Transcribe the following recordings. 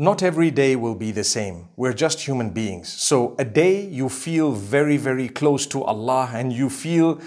Not every day will be the same. We're just human beings. So a day you feel very, very close to Allah and you feel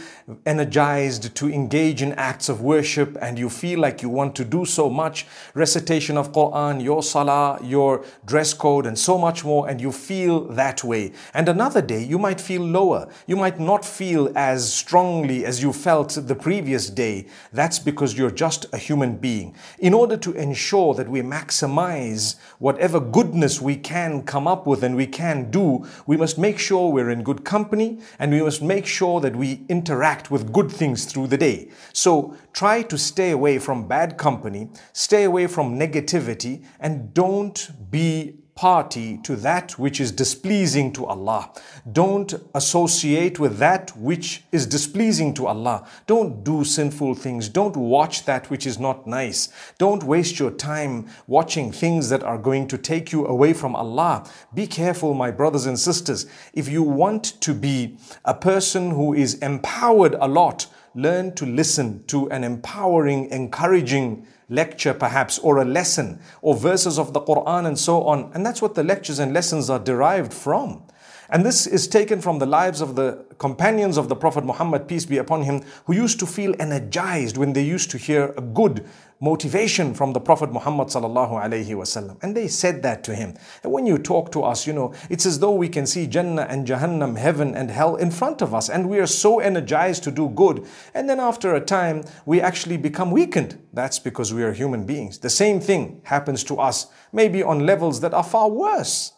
energized to engage in acts of worship and you feel like you want to do so much recitation of Quran, your salah, your dress code and so much more and you feel that way. And another day you might feel lower. You might not feel as strongly as you felt the previous day. That's because you're just a human being. In order to ensure that we maximize whatever goodness we can come up with and we can do, we must make sure we're in good company and we must make sure that we interact with good things through the day. So try to stay away from bad company, stay away from negativity, and don't be party to that which is displeasing to Allah. Don't associate with that which is displeasing to Allah. Don't do sinful things. Don't watch that which is not nice. Don't waste your time watching things that are going to take you away from Allah. Be careful, my brothers and sisters. If you want to be a person who is empowered a lot, learn to listen to an empowering, encouraging lecture perhaps or a lesson or verses of the Quran and so on. And that's what the lectures and lessons are derived from. And this is taken from the lives of the companions of the Prophet Muhammad, peace be upon him, who used to feel energized when they used to hear a good motivation from the Prophet Muhammad sallallahu alaihi wasallam. And they said that to him. And when you talk to us, you know, it's as though we can see Jannah and Jahannam, heaven and hell in front of us, and we are so energized to do good. And then after a time, we actually become weakened. That's because we are human beings. The same thing happens to us, maybe on levels that are far worse.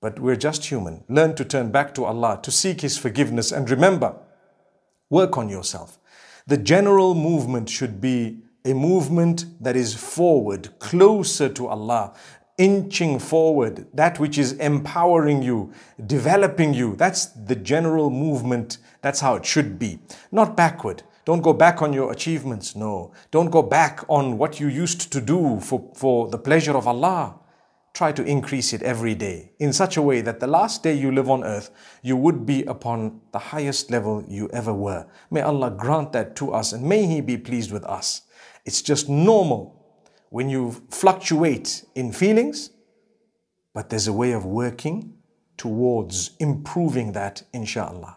But we're just human. Learn to turn back to Allah, to seek His forgiveness, and remember, work on yourself. The general movement should be a movement that is forward, closer to Allah, inching forward, that which is empowering you, developing you. That's the general movement. That's how it should be. Not backward. Don't go back on your achievements. No. Don't go back on what you used to do for, for the pleasure of Allah try to increase it every day in such a way that the last day you live on earth, you would be upon the highest level you ever were. May Allah grant that to us and may He be pleased with us. It's just normal when you fluctuate in feelings, but there's a way of working towards improving that, inshallah.